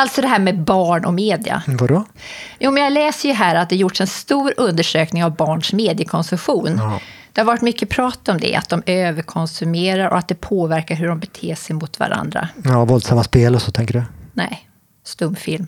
Alltså det här med barn och media. Vadå? Jo, men jag läser ju här att det gjorts en stor undersökning av barns mediekonsumtion. Ja. Det har varit mycket prat om det, att de överkonsumerar och att det påverkar hur de beter sig mot varandra. Ja, våldsamma spel och så, tänker du? Nej, stumfilm.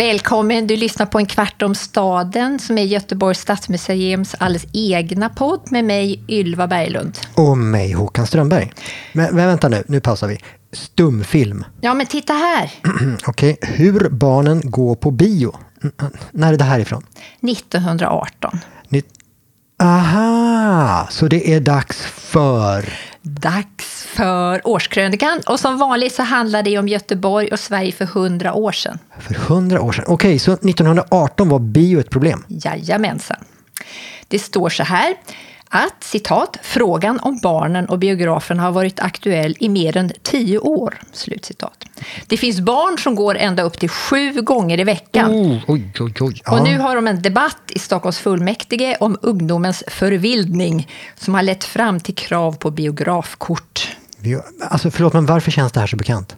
Välkommen, du lyssnar på en kvart om staden som är Göteborgs stadsmuseums alldeles egna podd med mig Ylva Berglund. Och mig, Håkan Strömberg. Men, men vänta nu, nu pausar vi. Stumfilm. Ja, men titta här! Okej, hur barnen går på bio. När är det här ifrån? 1918. Aha, så det är dags för... Dags för årskrönikan. Och som vanligt så handlar det om Göteborg och Sverige för 100 år sedan. För hundra år sedan. Okej, så 1918 var bio ett problem. Jajamensan. Det står så här att citat, frågan om barnen och biografen har varit aktuell i mer än tio år. Slutcitat. Det finns barn som går ända upp till sju gånger i veckan. Oh, oj, oj, oj. Ja. Och nu har de en debatt i Stockholms fullmäktige om ungdomens förvildning som har lett fram till krav på biografkort. Alltså, förlåt, men varför känns det här så bekant?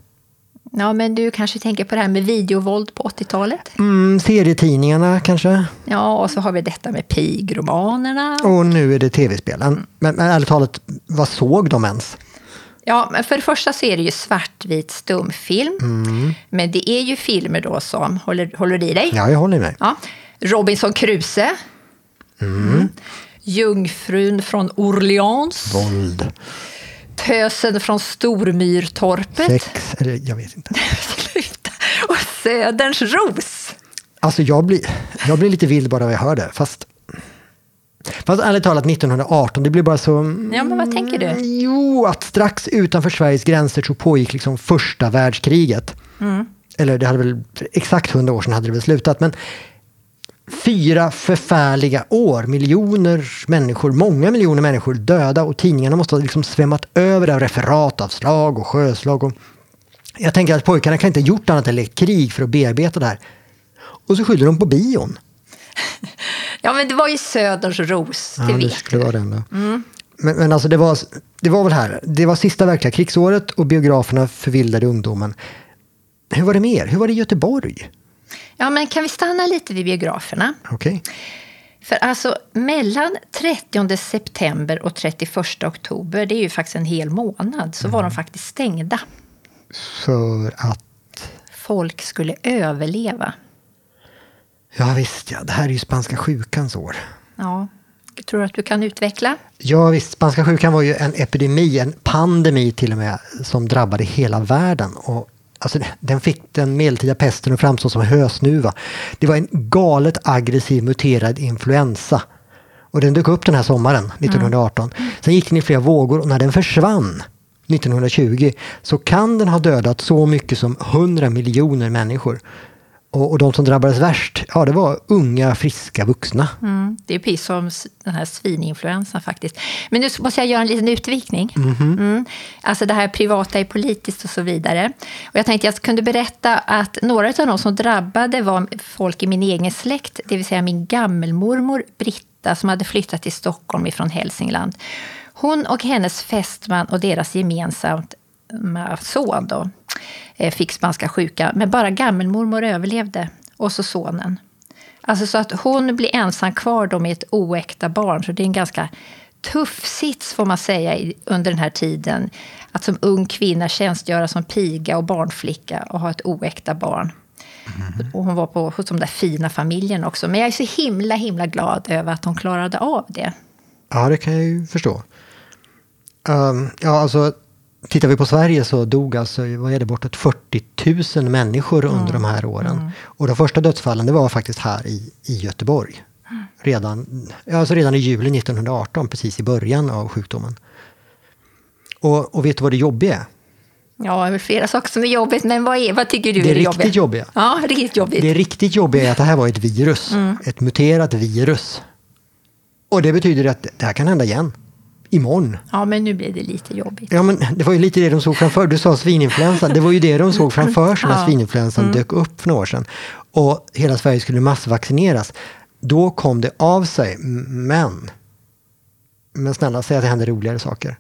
Ja, men du kanske tänker på det här med videovåld på 80-talet? Mm, serietidningarna kanske? Ja, och så har vi detta med pigromanerna. Och nu är det tv-spelen. Men, men ärligt talat, vad såg de ens? Ja, men för det första så är det ju svartvit stumfilm. Men det är ju filmer då som, håller, håller du i dig? Ja, jag håller med. Ja. Robinson Crusoe. Mm. Jungfrun från Orleans. Våld, Tösen från Stormyrtorpet. sex, eller jag vet inte. Sluta. Och Söderns ros. Alltså jag blir, jag blir lite vild bara att jag hör det. Fast, fast ärligt talat 1918, det blir bara så... Ja, men vad tänker du? Jo, att strax utanför Sveriges gränser så pågick liksom första världskriget. Mm. Eller det hade väl, exakt hundra år sedan hade det väl slutat. Men fyra förfärliga år, miljoner människor, många miljoner människor döda och tidningarna måste ha liksom svämmat över av referat av slag och sjöslag. Och jag tänker att pojkarna kan inte ha gjort annat än lekt krig för att bearbeta det här. Och så skyller de på bion. Ja, men det var ju Söderns ros, det Ja, det vet skulle du. vara den då. Men, men alltså det var, det var väl här, det var sista verkliga krigsåret och biograferna förvildade ungdomen. Hur var det mer? Hur var det i Göteborg? Ja, men kan vi stanna lite vid biograferna? Okej. För alltså mellan 30 september och 31 oktober, det är ju faktiskt en hel månad, så var de faktiskt stängda. För att, Folk skulle överleva. ja visst ja, det här är ju spanska sjukans år. Ja, tror du att du kan utveckla? Ja visst, spanska sjukan var ju en epidemi, en pandemi till och med, som drabbade hela världen. Och Alltså, den fick den medeltida pesten att framstå som hösnuva. Det var en galet aggressiv muterad influensa. Och den dök upp den här sommaren, 1918. Sen gick den i flera vågor och när den försvann 1920 så kan den ha dödat så mycket som 100 miljoner människor. Och, och de som drabbades värst, ja det var unga friska vuxna. Mm, det är precis som den här svininfluensan faktiskt. Men nu måste jag göra en liten utvikning. Mm. Alltså det här privata är politiskt och så vidare. Och jag tänkte jag kunde berätta att några av de som drabbade var folk i min egen släkt, det vill säga min gammelmormor Britta som hade flyttat till Stockholm ifrån Hälsingland. Hon och hennes fästman och deras gemensamt mm, son då, fick spanska sjuka, men bara gammelmormor överlevde. Och så sonen. Alltså så att hon blir ensam kvar då med ett oäkta barn. Så det är en ganska tuff sits får man säga under den här tiden. Att som ung kvinna tjänstgöra som piga och barnflicka och ha ett oäkta barn. Och hon var på, hos de där fina familjen också. Men jag är så himla, himla glad över att hon klarade av det. Ja, det kan jag ju förstå. Ehm, ja, alltså, tittar vi på Sverige så dog alltså, vad är det, bortåt 40 000 människor under de här åren. Och de första dödsfallen, det var faktiskt här i, i Göteborg. Redan, ja, alltså redan i juli 1918, precis i början av sjukdomen. Och, och vet du vad det jobbiga är? Ja, det är flera saker som är jobbigt, men vad, är, vad tycker du Det är det riktigt jobbiga? Ja, riktigt jobbigt. Det riktigt jobbiga är att det här var ett virus. Ett muterat virus. Och det betyder att det här kan hända igen. Imorgon. Ja, men nu blir det lite jobbigt. Ja, men det var ju lite det de såg framför. Du sa svininfluensa. Det var ju det de såg framför sig när Ja. svininfluensan dök upp för några år sedan. Och hela Sverige skulle massvaccineras. Då kom det av sig. Men, men snälla, säg att det händer roligare saker.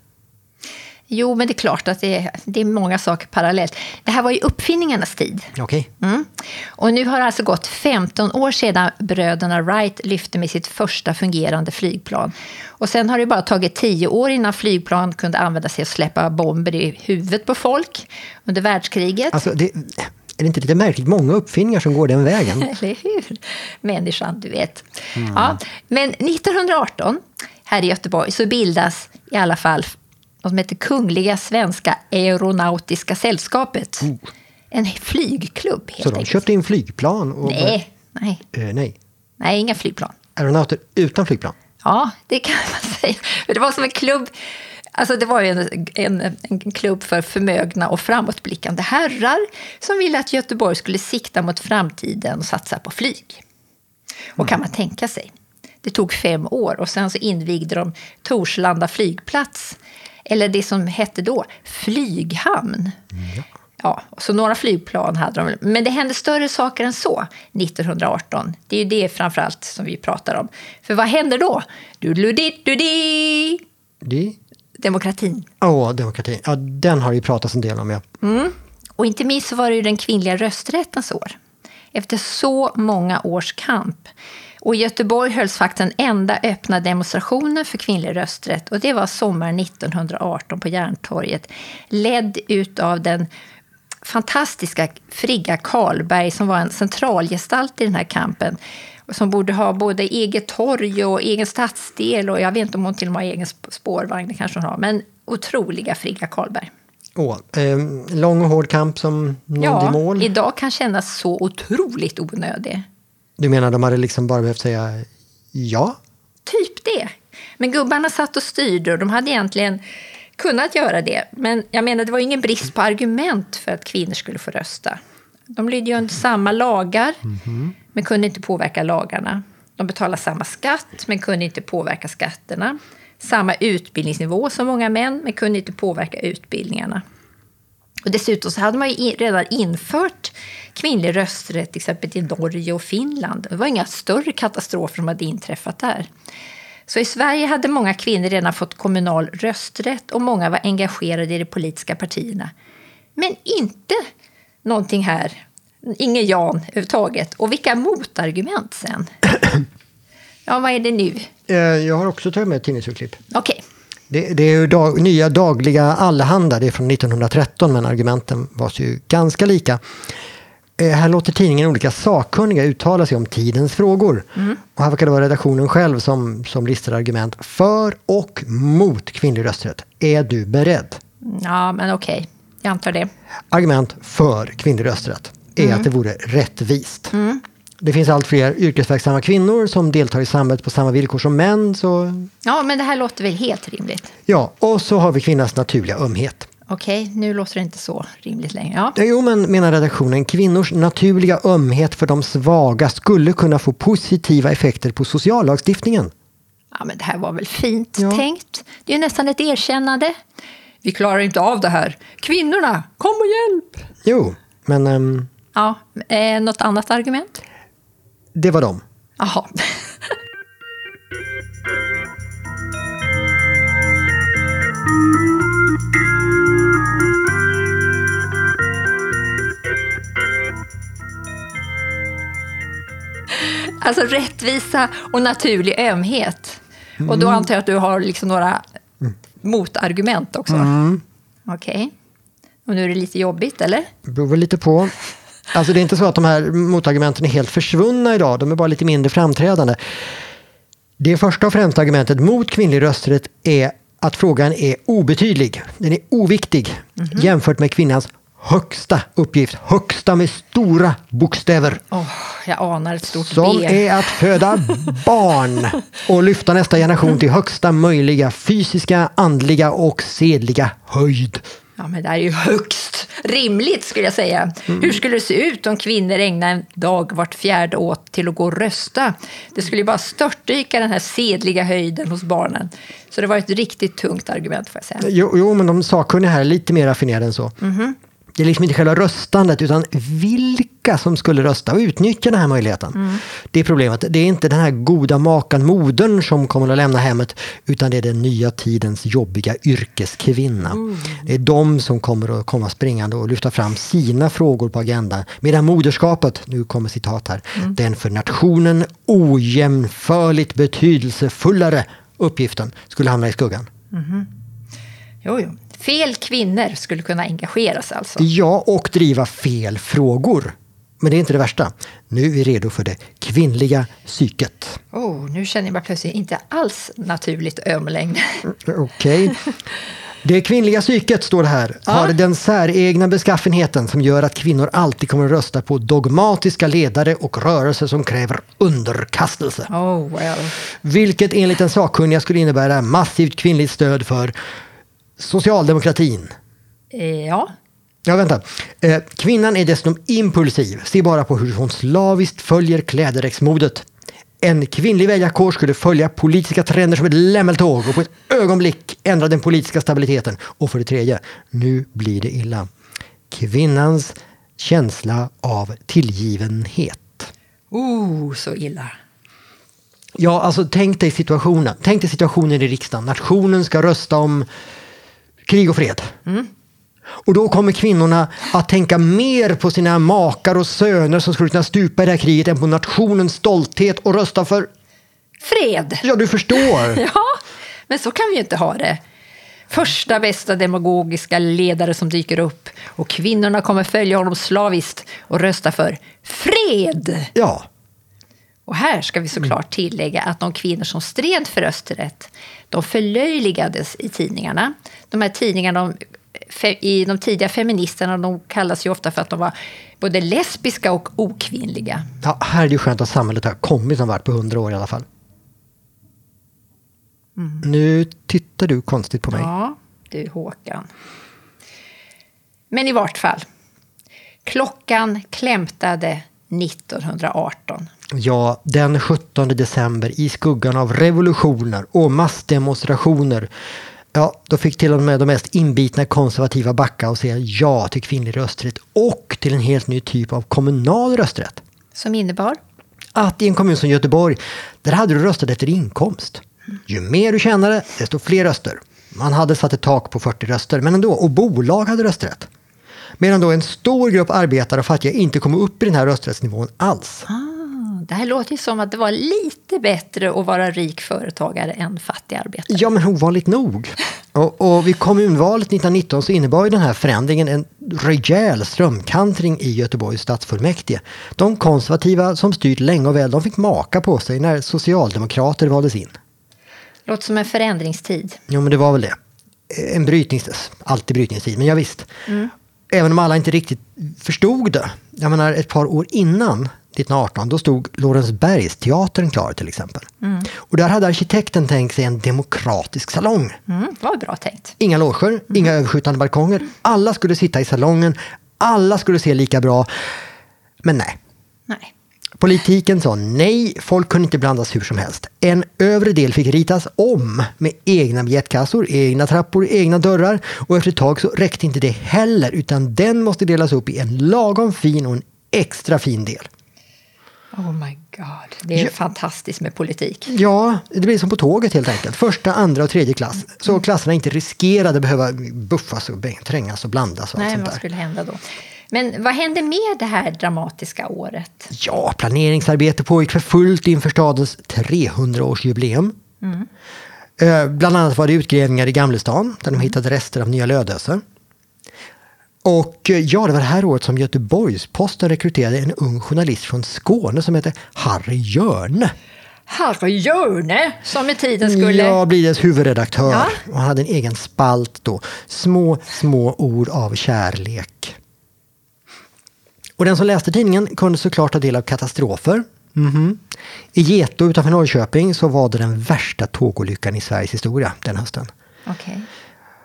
Jo, men det är klart att det är, det är många saker parallellt. Det här var ju uppfinningarnas tid. Okej? Mm. Och nu har det alltså gått 15 år sedan bröderna Wright lyfte med sitt första fungerande flygplan. Och sen har det bara tagit 10 år innan flygplan kunde användas till att släppa bomber i huvudet på folk under världskriget. Alltså, det, är det inte lite märkligt många uppfinningar som går den vägen? Eller hur? Människan, du vet. Ja, men 1918, här i Göteborg, så bildas i alla fall vad som heter Kungliga Svenska Aeronautiska Sällskapet. En flygklubb, helt Så de enkelt. köpte in flygplan? Och, Nej, nej, Eh, nej. nej, inga flygplan. Aeronauter utan flygplan? Ja, det kan man säga. Det var som en klubb. Alltså det var ju en, en, en klubb för förmögna och framåtblickande herrar som ville att Göteborg skulle sikta mot framtiden och satsa på flyg. Och kan man tänka sig, det tog fem år och sen så invigde de Torslanda flygplats, eller det som hette då flyghamn. Ja, så några flygplan hade de. Men det hände större saker än så 1918. Det är ju det framförallt som vi pratar om. För vad händer då? Du-du-di-du-di! Det... Demokratin. Åh, demokrati. Ja, den har ju pratats en del om, ja. Och inte minst så var det ju den kvinnliga rösträttens år. Efter så många års kamp. Och i Göteborg hölls faktiskt den enda öppna demonstrationen för kvinnlig rösträtt. Och det var sommaren 1918 på Järntorget. Ledd utav den fantastiska Frigga Karlberg som var en centralgestalt i den här kampen. Som borde ha både eget torg och egen stadsdel. Och jag vet inte om hon till och med har egen sp- spårvagn, det kanske hon har. Men otroliga Frigga Karlberg. Åh, eh, lång och hård kamp som nådde i mål. idag kan kännas så otroligt onödig. Du menar de hade liksom bara behövt säga ja? Typ det. Men gubbarna satt och styrde och de hade egentligen kunnat göra det. Men jag menar, det var ingen brist på argument för att kvinnor skulle få rösta. De lydde ju under samma lagar, men kunde inte påverka lagarna. De betalade samma skatt, men kunde inte påverka skatterna. Samma utbildningsnivå som många män, men kunde inte påverka utbildningarna. Och dessutom så hade man ju redan infört kvinnlig rösträtt till exempel i Norge och Finland. Det var inga större katastrofer som hade inträffat där. Så i Sverige hade många kvinnor redan fått kommunal rösträtt och många var engagerade i de politiska partierna. Men inte någonting här, ingen Jan överhuvudtaget. Och vilka motargument sen? Ja, vad är det nu? Eh, jag har också tagit med ett tidningsurklipp. Okej. Det, det är ju dag, nya dagliga allehanda, det är från 1913 men argumenten var ju ganska lika. Eh, här låter tidningen olika sakkunniga uttala sig om tidens frågor. Och här verkar det vara redaktionen själv som, som listar argument för och mot kvinnlig rösträtt. Är du beredd? Ja, men okej. Jag antar det. Argument för kvinnlig rösträtt är att det vore rättvist. Det finns allt fler yrkesverksamma kvinnor som deltar i samhället på samma villkor som män. Så, Ja, men det här låter väl helt rimligt. ja. Och så har vi kvinnans naturliga ömhet. Okej, nu låter det inte så rimligt längre. Ja. Jo, men menar redaktionen, kvinnors naturliga ömhet för de svaga skulle kunna få positiva effekter på sociallagstiftningen. ja, men det här var väl fint Ja. tänkt. Det är ju nästan ett erkännande. Vi klarar inte av det här. Kvinnorna, kom och hjälp! Jo, men ehm, Ja, eh, något annat argument? Det var dem. Jaha. Alltså rättvisa och naturlig ömhet. Och då antar jag att du har liksom några motargument också. Okej. Och nu är det lite jobbigt, eller? Det beror väl lite på. Alltså det är inte så att de här motargumenten är helt försvunna idag, de är bara lite mindre framträdande. Det första och främsta argumentet mot kvinnlig rösträtt är att frågan är obetydlig. Den är oviktig jämfört med kvinnans högsta uppgift. Högsta med stora bokstäver. Åh, jag anar ett stort Som B. är att föda barn och lyfta nästa generation till högsta möjliga fysiska, andliga och sedliga höjd. Ja, men det här är ju högst rimligt skulle jag säga. Mm. Hur skulle det se ut om kvinnor ägnade en dag vart fjärde år till att gå och rösta? Det skulle ju bara störtdyka den här sedliga höjden hos barnen. Så det var ett riktigt tungt argument får jag säga. Jo, jo men de sakkunniga här är lite mer raffinerade än så. Det är liksom inte själva röstandet utan vilka som skulle rösta och utnyttja den här möjligheten. Det är problemet. Det är inte den här goda makan, modern, som kommer att lämna hemmet utan det är den nya tidens jobbiga yrkeskvinna. Det är de som kommer att komma springande och lyfta fram sina frågor på agendan. Medan moderskapet, nu kommer citat här, den för nationen ojämförligt betydelsefullare uppgiften skulle hamna i skuggan. Jo, jo. Fel kvinnor skulle kunna engageras alltså. Ja, och driva fel frågor. Men det är inte det värsta. Nu är vi redo för det kvinnliga psyket. Oh, nu känner jag mig plötsligt inte alls naturligt öm längre. Okej. Det kvinnliga psyket, står det här, har den säregna beskaffenheten som gör att kvinnor alltid kommer att rösta på dogmatiska ledare och rörelser som kräver underkastelse. Oh, well. Vilket enligt den sakkunniga skulle innebära massivt kvinnligt stöd för socialdemokratin. Eh, ja, Ja, vänta. Eh, kvinnan är dessutom impulsiv. Se bara på hur hon slaviskt följer klädedräktsmodet. En kvinnlig väljarkår skulle följa politiska trender som ett lämmeltåg och på ett ögonblick ändra den politiska stabiliteten. Och för det tredje, nu blir det illa. Kvinnans känsla av tillgivenhet. oh, så illa. Ja, alltså tänk dig situationen. Tänk dig situationen i riksdagen. Nationen ska rösta om krig och fred. Och då kommer kvinnorna att tänka mer på sina makar och söner som skulle kunna stupa i det här kriget än på nationens stolthet och rösta för... Fred! Ja, du förstår. Ja, men så kan vi ju inte ha det. Första bästa demagogiska ledare som dyker upp och kvinnorna kommer följa honom slaviskt och rösta för fred. Ja, Och här ska vi såklart tillägga att de kvinnor som stred för rösträtt, de förlöjligades i tidningarna. De här tidningarna, de, i de tidiga feministerna, de kallas ju ofta för att de var både lesbiska och okvinnliga. ja här är det ju skönt att samhället har kommit någon vart på hundra år i alla fall. Nu tittar du konstigt på mig. Ja, du Håkan. Men i vart fall. Klockan klämtade 1918. Ja, den 17 december i skuggan av revolutioner och massdemonstrationer. Ja, då fick till och med de mest inbitna konservativa backa och säga ja till kvinnlig rösträtt och till en helt ny typ av kommunal rösträtt. Som innebar? Att i en kommun som Göteborg, där hade du röstat efter inkomst. Ju mer du tjänade, desto fler röster. Man hade satt ett tak på 40 röster, men ändå. Och bolag hade rösträtt. Medan då en stor grupp arbetare och fattiga inte kom upp i den här rösträttsnivån alls. Ah, det här låter ju som att det var lite bättre att vara rik företagare än fattig arbetare. Ja, men ovanligt nog. Och, och vid kommunvalet 1919 så innebar ju den här förändringen en rejäl strömkantring i Göteborgs stadsfullmäktige. De konservativa som styrt länge och väl, de fick maka på sig när socialdemokrater valdes in. Låter som en förändringstid. Jo, men det var väl det. En brytnings... Alltid brytningstid, men ja, visst. Även om alla inte riktigt förstod det. Jag menar, ett par år innan 1918, då stod Lorensbergsteatern klar till exempel. Och där hade arkitekten tänkt sig en demokratisk salong. Mm, var bra tänkt. Inga loger, inga överskjutande balkonger. Alla skulle sitta i salongen. Alla skulle se lika bra. Men nej. Nej. Politiken sa nej, folk kunde inte blandas hur som helst. En övre del fick ritas om med egna biljettkassor, egna trappor, egna dörrar och efter ett tag så räckte inte det heller utan den måste delas upp i en lagom fin och en extra fin del. Oh my god. Det är fantastiskt med politik. Ja, det blir som på tåget helt enkelt. Första, andra och tredje klass. Så klasserna inte riskerade att behöva buffas och trängas och blandas och allt Nej, sånt vad skulle hända då? Men vad hände med det här dramatiska året? Ja, planeringsarbete pågick för fullt inför stadens 300-årsjubileum. Eh, Bland annat var det utgrävningar i Gamlestan där de hittade rester av Nya Lödöse. Och eh, ja, det var det här året som Göteborgs-Posten rekryterade en ung journalist från Skåne som hette Harry Hjörne. Harry Hjörne, som med tiden skulle... Jag blir dess huvudredaktör. Ja. Och han hade en egen spalt då. Små, små ord av kärlek. Och den som läste tidningen kunde såklart ta del av katastrofer. Mhm. I Geto utanför Norrköping så var det den värsta tågolyckan i Sveriges historia den hösten. Okej.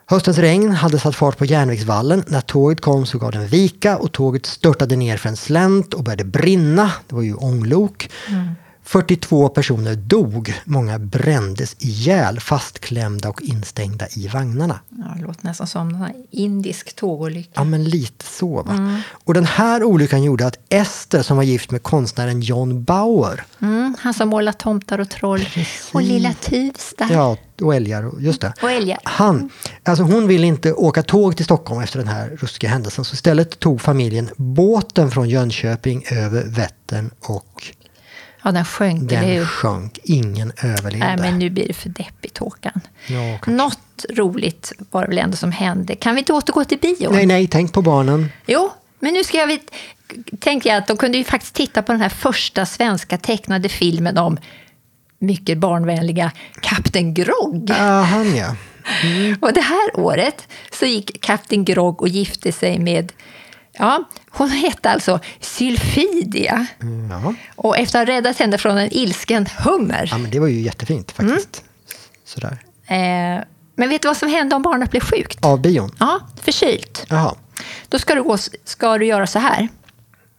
Höstens regn hade satt fart på järnvägsvallen. När tåget kom så gav den vika och tåget störtade ner för en slänt och började brinna. Det var ju ånglok. Mm. 42 personer dog, många brändes ihjäl fastklämda och instängda i vagnarna. Ja, det låter nästan som en indisk tågolycka. Ja, men lite så. Mm. Och den här olyckan gjorde att Ester, som var gift med konstnären John Bauer. Mm, han som målar tomtar och troll Precis. och Lilla Tuvsta. Ja, och älgar. Just det. Och älgar. Han, alltså hon ville inte åka tåg till Stockholm efter den här ruskiga händelsen. Så istället tog familjen båten från Jönköping över Vättern och Ja, den sjönk. Den det sjönk. Ingen överlevde. Nej, men nu blir det för deppigt, Håkan. Ja, Något roligt var det väl ändå som hände. Kan vi inte återgå till bio? Nej, nej, tänk på barnen. Jo, men nu ska jag... Tänkte jag att de kunde ju faktiskt titta på den här första svenska tecknade filmen om mycket barnvänliga Kapten Grogg. Ja, han ja. Mm. Och det här året så gick Kapten Grogg och gifte sig med Ja, hon hette alltså Sylfidia. Mm, ja. Och efter att ha räddat henne från en ilsken hummer. Ja, men det var ju jättefint faktiskt. Mm. Sådär. Eh, men vet du vad som hände om barnet blev sjukt? Av bion? Ja, förkylt. Jaha. Då ska du, gå, ska du göra så här.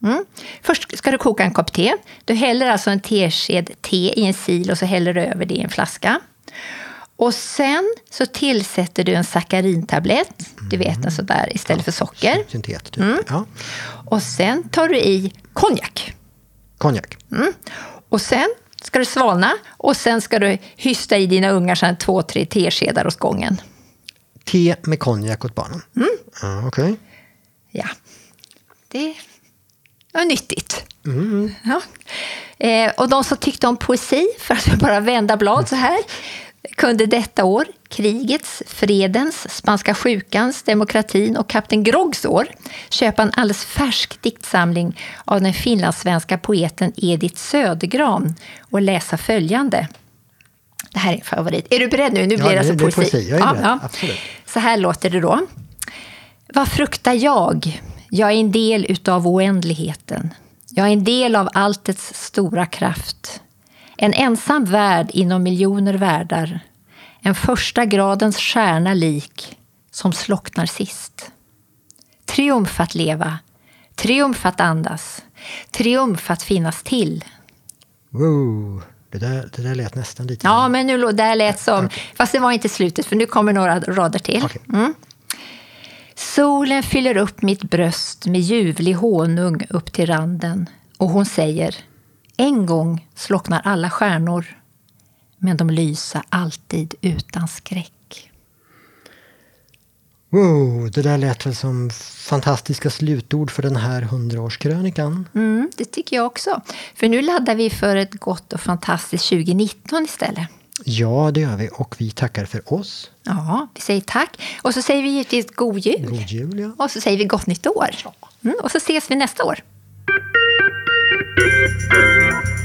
Mm. Först ska du koka en kopp te. Du häller alltså en tesked te i en sil och så häller du över det i en flaska. Och sen så tillsätter du en sackarintablett, du vet en sådär istället för socker. Syntet, typ. mm. ja. Och sen tar du i konjak. Konjak. Mm. Och sen ska du svalna och sen ska du hysta i dina ungar sen två, tre teskedar åt gången. Te med konjak åt barnen? Mm. Ja, Okej. Okay. Ja, det var nyttigt. Mm. Ja. Eh, och de som tyckte om poesi, för att bara vända blad så här, kunde detta år, krigets, fredens, spanska sjukans, demokratin och kapten Groggs år, köpa en alldeles färsk diktsamling av den finlandssvenska poeten Edith Södergran och läsa följande. Det här är en favorit. Är du beredd nu? Nu blir ja, det alltså poesi. poesi. Jag är beredd. Ja, Absolut. Så här låter det då. Vad fruktar jag? Jag är en del utav oändligheten. Jag är en del av alltets stora kraft. En ensam värld inom miljoner världar. En första gradens stjärna lik som slocknar sist. Triumf att leva, triumf att andas, triumf att finnas till. Wow, det där, det där lät nästan lite... Ja, men nu det lät som... Okay. Fast det var inte slutet, för nu kommer några rader till. Okay. Mm. Solen fyller upp mitt bröst med ljuvlig honung upp till randen och hon säger en gång slocknar alla stjärnor, men de lysa alltid utan skräck. Wow, det där lät väl som fantastiska slutord för den här hundraårskrönikan. Mm, det tycker jag också. För nu laddar vi för ett gott och fantastiskt 2019 istället. Ja, det gör vi. Och vi tackar för oss. Ja, vi säger tack. Och så säger vi givetvis god jul. God jul, ja. Och så säger vi gott nytt år. Mm, och så ses vi nästa år. thank you